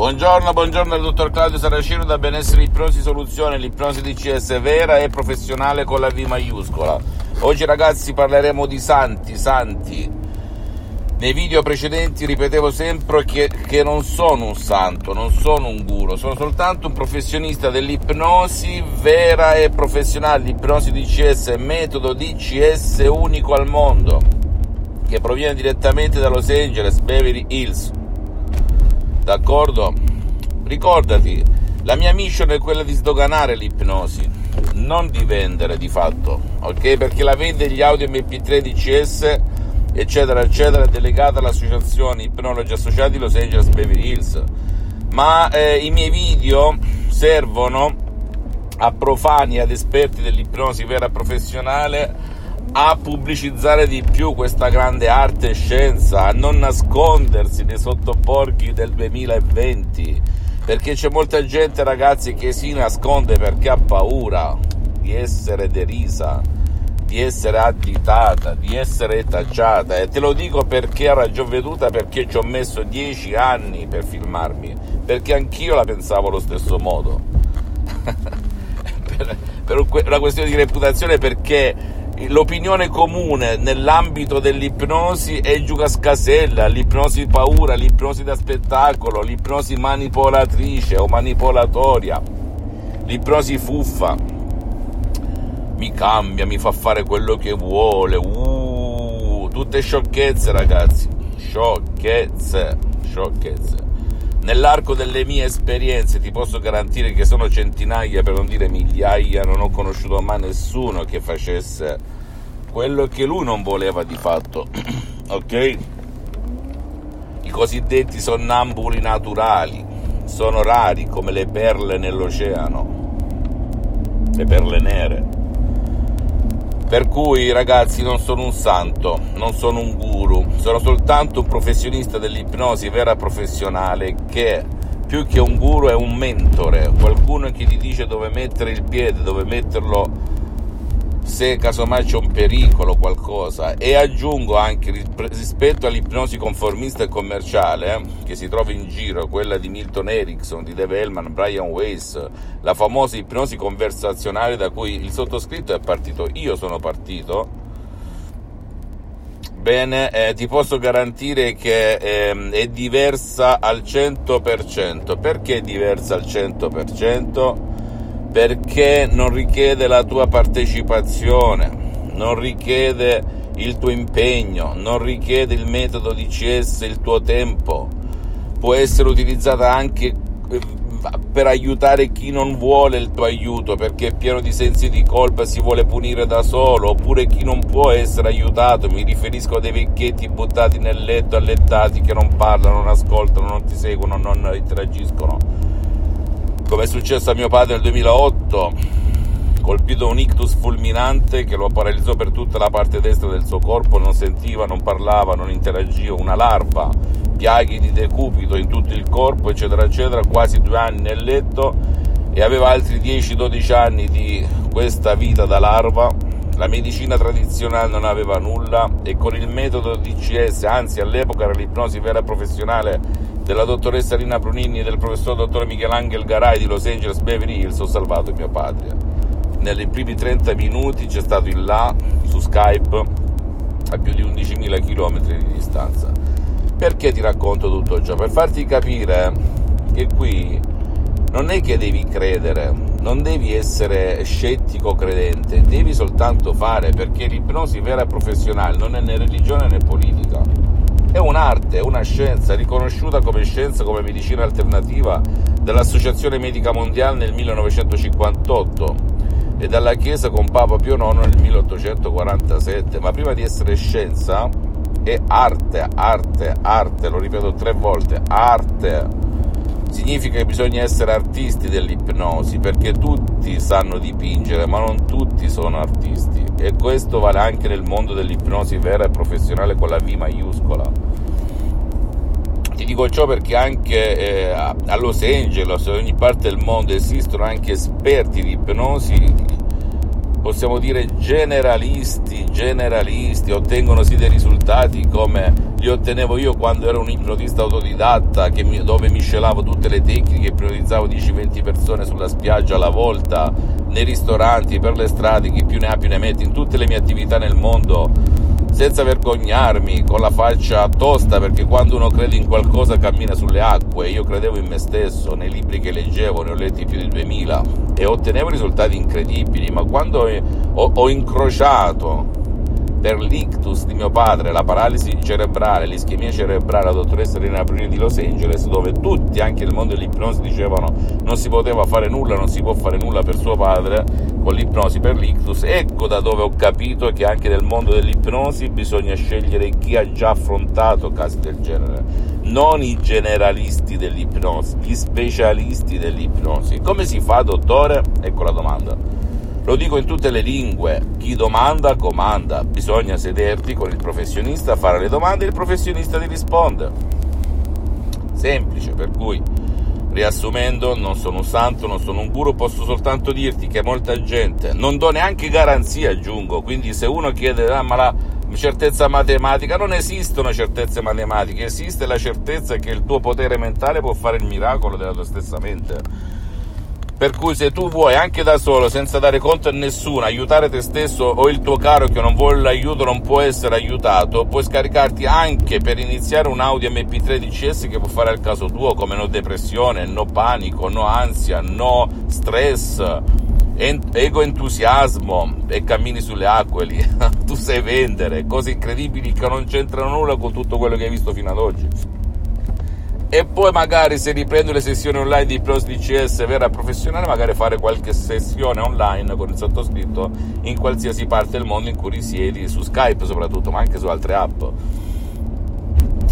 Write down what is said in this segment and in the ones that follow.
Buongiorno, buongiorno al dottor Claudio Saracino da Benessere Ipnosi Soluzione, l'ipnosi DCS vera e professionale con la V maiuscola. Oggi ragazzi parleremo di santi, santi. Nei video precedenti ripetevo sempre che, che non sono un santo, non sono un guru, sono soltanto un professionista dell'ipnosi vera e professionale, l'ipnosi DCS, metodo DCS unico al mondo, che proviene direttamente da Los Angeles, Beverly Hills d'accordo? Ricordati, la mia mission è quella di sdoganare l'ipnosi, non di vendere di fatto, ok? Perché la vende gli audio MP3 DCS, eccetera, eccetera, è delegata all'associazione Ipnologi Associati Los Angeles Beverly Hills. Ma eh, i miei video servono a profani, ad esperti dell'ipnosi vera professionale a pubblicizzare di più questa grande arte e scienza, a non nascondersi nei sottoborghi del 2020, perché c'è molta gente ragazzi che si nasconde perché ha paura di essere derisa, di essere additata, di essere tacciata e te lo dico perché a ragion veduta perché ci ho messo dieci anni per filmarmi, perché anch'io la pensavo allo stesso modo. per, per una questione di reputazione perché l'opinione comune nell'ambito dell'ipnosi è giugascasella, l'ipnosi paura, l'ipnosi da spettacolo, l'ipnosi manipolatrice o manipolatoria, l'ipnosi fuffa. Mi cambia, mi fa fare quello che vuole. Uh, tutte sciocchezze, ragazzi. Sciocchezze, sciocchezze. Nell'arco delle mie esperienze ti posso garantire che sono centinaia, per non dire migliaia, non ho conosciuto mai nessuno che facesse quello che lui non voleva di fatto, ok? I cosiddetti sonnambuli naturali sono rari come le perle nell'oceano, le perle nere. Per cui ragazzi non sono un santo, non sono un guru, sono soltanto un professionista dell'ipnosi vera professionale che più che un guru è un mentore, qualcuno che ti dice dove mettere il piede, dove metterlo se casomai c'è un pericolo, qualcosa. E aggiungo anche rispetto all'ipnosi conformista e commerciale eh, che si trova in giro, quella di Milton Erickson, di Dave Hellman, Brian Weiss, la famosa ipnosi conversazionale da cui il sottoscritto è partito, io sono partito. Bene, eh, ti posso garantire che eh, è diversa al 100%. Perché è diversa al 100%? Perché non richiede la tua partecipazione, non richiede il tuo impegno, non richiede il metodo DCS, il tuo tempo, può essere utilizzata anche eh, per aiutare chi non vuole il tuo aiuto perché è pieno di sensi di colpa, si vuole punire da solo, oppure chi non può essere aiutato, mi riferisco a dei vecchietti buttati nel letto, allettati che non parlano, non ascoltano, non ti seguono, non interagiscono come è successo a mio padre nel 2008, colpito da un ictus fulminante che lo paralizzò per tutta la parte destra del suo corpo, non sentiva, non parlava, non interagiva, una larva, piaghi di decupito in tutto il corpo, eccetera, eccetera, quasi due anni nel letto e aveva altri 10-12 anni di questa vita da larva. La medicina tradizionale non aveva nulla e con il metodo DCS, anzi all'epoca era l'ipnosi vera professionale della dottoressa Rina Brunini e del professor dottor Michelangelo Garai di Los Angeles Beverly Hills ho salvato mia patria. Nei primi 30 minuti c'è stato il là su Skype a più di 11.000 km di distanza. Perché ti racconto tutto ciò? Per farti capire che qui non è che devi credere, non devi essere scettico credente, devi soltanto fare perché l'ipnosi vera e professionale non è né religione né politica. È un'arte, è una scienza riconosciuta come scienza, come medicina alternativa dall'Associazione Medica Mondiale nel 1958 e dalla Chiesa con Papa Pio IX nel 1847, ma prima di essere scienza è arte, arte, arte, lo ripeto tre volte, arte significa che bisogna essere artisti dell'ipnosi perché tutti sanno dipingere ma non tutti sono artisti. E questo vale anche nel mondo dell'ipnosi vera e professionale con la V maiuscola. Ti dico ciò perché anche eh, a Los Angeles in ogni parte del mondo esistono anche esperti di ipnosi. Possiamo dire generalisti, generalisti, ottengono sì dei risultati come li ottenevo io quando ero un ipnotista autodidatta mi, dove miscelavo tutte le tecniche, ipnotizzavo 10-20 persone sulla spiaggia alla volta, nei ristoranti, per le strade, chi più ne ha più ne mette, in tutte le mie attività nel mondo, senza vergognarmi, con la faccia tosta, perché quando uno crede in qualcosa cammina sulle acque, io credevo in me stesso, nei libri che leggevo, ne ho letti più di 2000 e ottenevo risultati incredibili, ma quando ho, ho incrociato per l'ictus di mio padre, la paralisi cerebrale, l'ischemia cerebrale, la dottoressa Rina Bruni di Los Angeles, dove tutti, anche nel mondo dell'ipnosi, dicevano non si poteva fare nulla, non si può fare nulla per suo padre con l'ipnosi per l'ictus. Ecco da dove ho capito che anche nel mondo dell'ipnosi bisogna scegliere chi ha già affrontato casi del genere, non i generalisti dell'ipnosi, gli specialisti dell'ipnosi. Come si fa, dottore? Ecco la domanda. Lo dico in tutte le lingue, chi domanda comanda, bisogna sederti con il professionista, fare le domande e il professionista ti risponde. Semplice, per cui, riassumendo, non sono un santo, non sono un guru, posso soltanto dirti che molta gente, non do neanche garanzia, aggiungo, quindi se uno chiede, ah, ma la certezza matematica, non esistono certezze matematiche, esiste la certezza che il tuo potere mentale può fare il miracolo della tua stessa mente per cui se tu vuoi anche da solo, senza dare conto a nessuno, aiutare te stesso o il tuo caro che non vuole l'aiuto non può essere aiutato, puoi scaricarti anche per iniziare un Audi MP3 DCS che può fare al caso tuo, come no depressione, no panico, no ansia, no stress, ego entusiasmo e cammini sulle acque lì. tu sai vendere cose incredibili che non c'entrano nulla con tutto quello che hai visto fino ad oggi e poi magari se riprendo le sessioni online di Plus DCS vera professionale magari fare qualche sessione online con il sottoscritto in qualsiasi parte del mondo in cui risiedi su Skype soprattutto ma anche su altre app.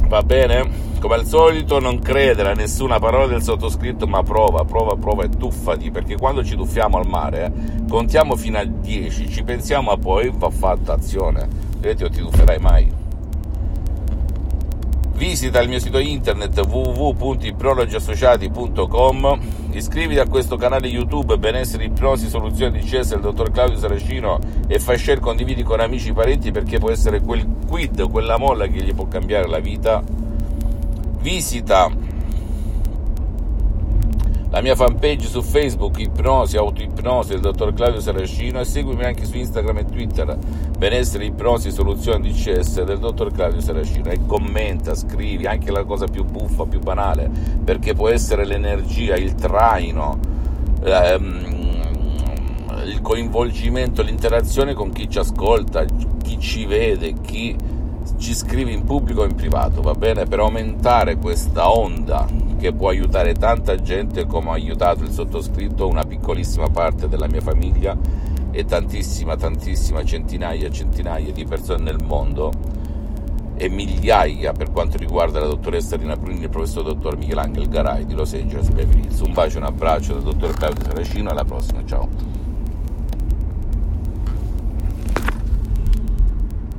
Va bene? come al solito non credere a nessuna parola del sottoscritto ma prova, prova, prova e tuffati perché quando ci tuffiamo al mare contiamo fino a 10 ci pensiamo ma poi va fatta azione. Vedete non ti tufferai mai Visita il mio sito internet www.iprologiassociati.com Iscriviti a questo canale YouTube Benessere Ipnosi Soluzioni di CS del dottor Claudio Saracino e fai share, condividi con amici e parenti perché può essere quel quid, quella molla che gli può cambiare la vita. Visita la mia fanpage su Facebook, Ipnosi, Autoipnosi del dottor Claudio Saracino e seguimi anche su Instagram e Twitter, Benessere, Ipnosi, Soluzioni DCS del dottor Claudio Saracino. E commenta, scrivi anche la cosa più buffa, più banale, perché può essere l'energia, il traino, ehm, il coinvolgimento, l'interazione con chi ci ascolta, chi ci vede, chi ci scrive in pubblico o in privato, va bene? Per aumentare questa onda che può aiutare tanta gente come ha aiutato il sottoscritto, una piccolissima parte della mia famiglia e tantissima, tantissima, centinaia, centinaia di persone nel mondo e migliaia per quanto riguarda la dottoressa Rina Bruni e il professor dottor Michelangelo Garai di Los Angeles Beverly Hills. Un bacio, un abbraccio dal dottor Claudio Saracino, alla prossima, ciao.